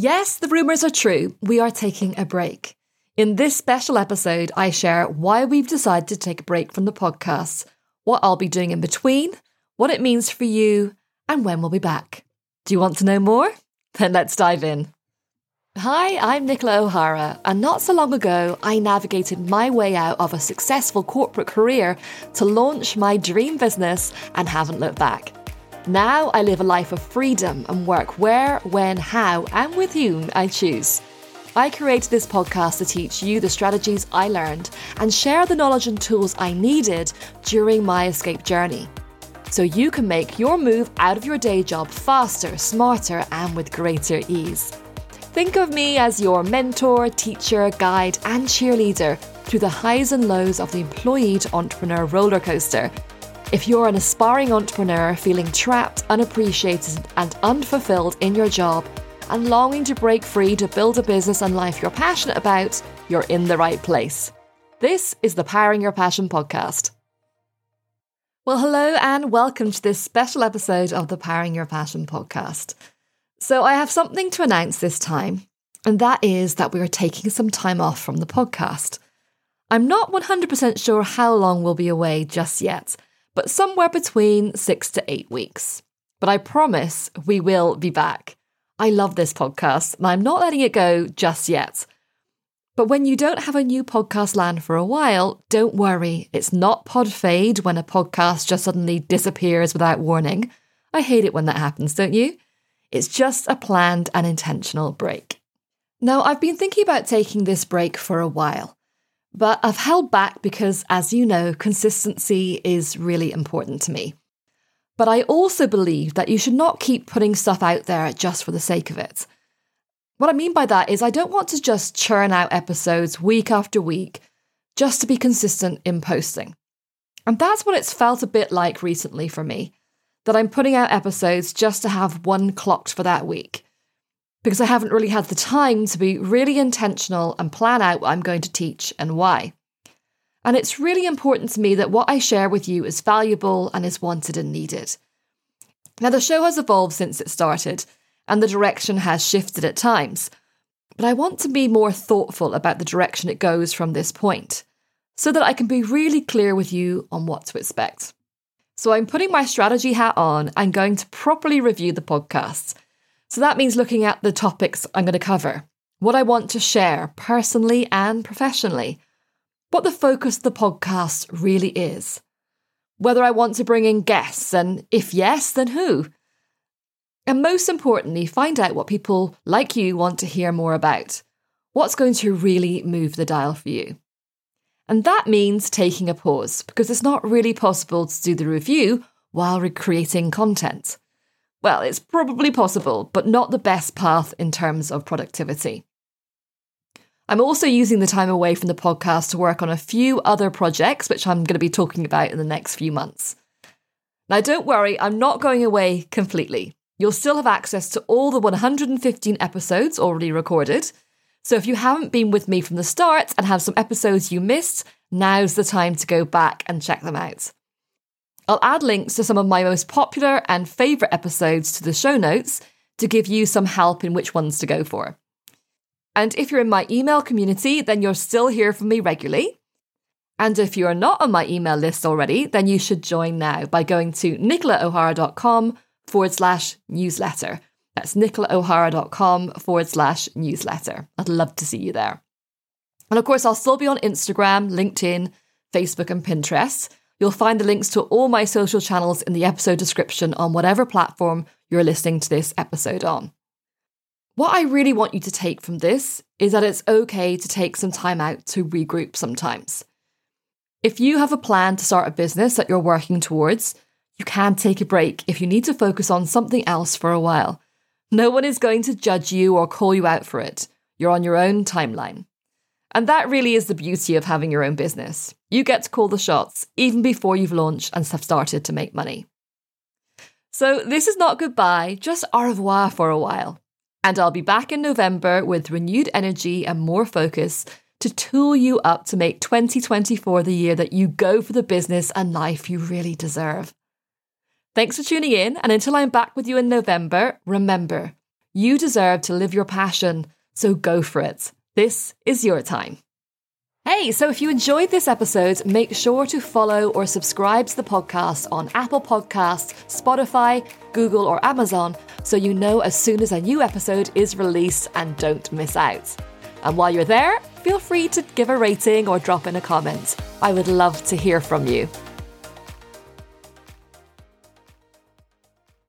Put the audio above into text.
Yes, the rumours are true. We are taking a break. In this special episode, I share why we've decided to take a break from the podcast, what I'll be doing in between, what it means for you, and when we'll be back. Do you want to know more? Then let's dive in. Hi, I'm Nichola O'Hara, and not so long ago, I navigated my way out of a successful corporate career to launch my dream business and haven't looked back. Now I live a life of freedom and work where, when, how, and with whom I choose. I created this podcast to teach you the strategies I learned and share the knowledge and tools I needed during my escape journey. So you can make your move out of your day job faster, smarter, and with greater ease. Think of me as your mentor, teacher, guide, and cheerleader through the highs and lows of the employee to entrepreneur roller coaster. If you're an aspiring entrepreneur feeling trapped, unappreciated, and unfulfilled in your job, and longing to break free to build a business and life you're passionate about, you're in the right place. This is the Powering Your Passion podcast. Well, hello, and welcome to this special episode of the Powering Your Passion podcast. So, I have something to announce this time, and that is that we are taking some time off from the podcast. I'm not 100% sure how long we'll be away just yet, but somewhere between six to eight weeks. But I promise we will be back. I love this podcast, and I'm not letting it go just yet. But when you don't have a new podcast land for a while, don't worry. It's not pod fade when a podcast just suddenly disappears without warning. I hate it when that happens, don't you? It's just a planned and intentional break. Now, I've been thinking about taking this break for a while, but I've held back because, as you know, consistency is really important to me. But I also believe that you should not keep putting stuff out there just for the sake of it. What I mean by that is, I don't want to just churn out episodes week after week just to be consistent in posting. And that's what it's felt a bit like recently for me that I'm putting out episodes just to have one clocked for that week. Because I haven't really had the time to be really intentional and plan out what I'm going to teach and why. And it's really important to me that what I share with you is valuable and is wanted and needed. Now, the show has evolved since it started, and the direction has shifted at times, but I want to be more thoughtful about the direction it goes from this point, so that I can be really clear with you on what to expect. So I'm putting my strategy hat on and going to properly review the podcast. So that means looking at the topics I'm going to cover, what I want to share personally and professionally, what the focus of the podcast really is, whether I want to bring in guests, and if yes, then who. And most importantly, find out what people like you want to hear more about. What's going to really move the dial for you? And that means taking a pause because it's not really possible to do the review while recreating content. Well, it's probably possible, but not the best path in terms of productivity. I'm also using the time away from the podcast to work on a few other projects, which I'm going to be talking about in the next few months. Now, don't worry, I'm not going away completely. You'll still have access to all the 115 episodes already recorded, so if you haven't been with me from the start and have some episodes you missed, now's the time to go back and check them out. I'll add links to some of my most popular and favourite episodes to the show notes to give you some help in which ones to go for. And if you're in my email community, then you'll still hear from me regularly. And if you're not on my email list already, then you should join now by going to nicholaohara.com forward slash newsletter. That's nicholaohara.com forward slash newsletter. I'd love to see you there. And of course, I'll still be on Instagram, LinkedIn, Facebook, and Pinterest. You'll find the links to all my social channels in the episode description on whatever platform you're listening to this episode on. What I really want you to take from this is that it's okay to take some time out to regroup sometimes. If you have a plan to start a business that you're working towards, you can take a break if you need to focus on something else for a while. No one is going to judge you or call you out for it. You're on your own timeline. And that really is the beauty of having your own business. You get to call the shots even before you've launched and have started to make money. So, this is not goodbye, just au revoir for a while. And I'll be back in November with renewed energy and more focus to tool you up to make 2024 the year that you go for the business and life you really deserve. Thanks for tuning in, and until I'm back with you in November, remember, You deserve to live your passion, so go for it. This is your time. Hey, so if you enjoyed this episode, make sure to follow or subscribe to the podcast on Apple Podcasts, Spotify, Google, or Amazon so you know as soon as a new episode is released and don't miss out. And while you're there, feel free to give a rating or drop in a comment. I would love to hear from you.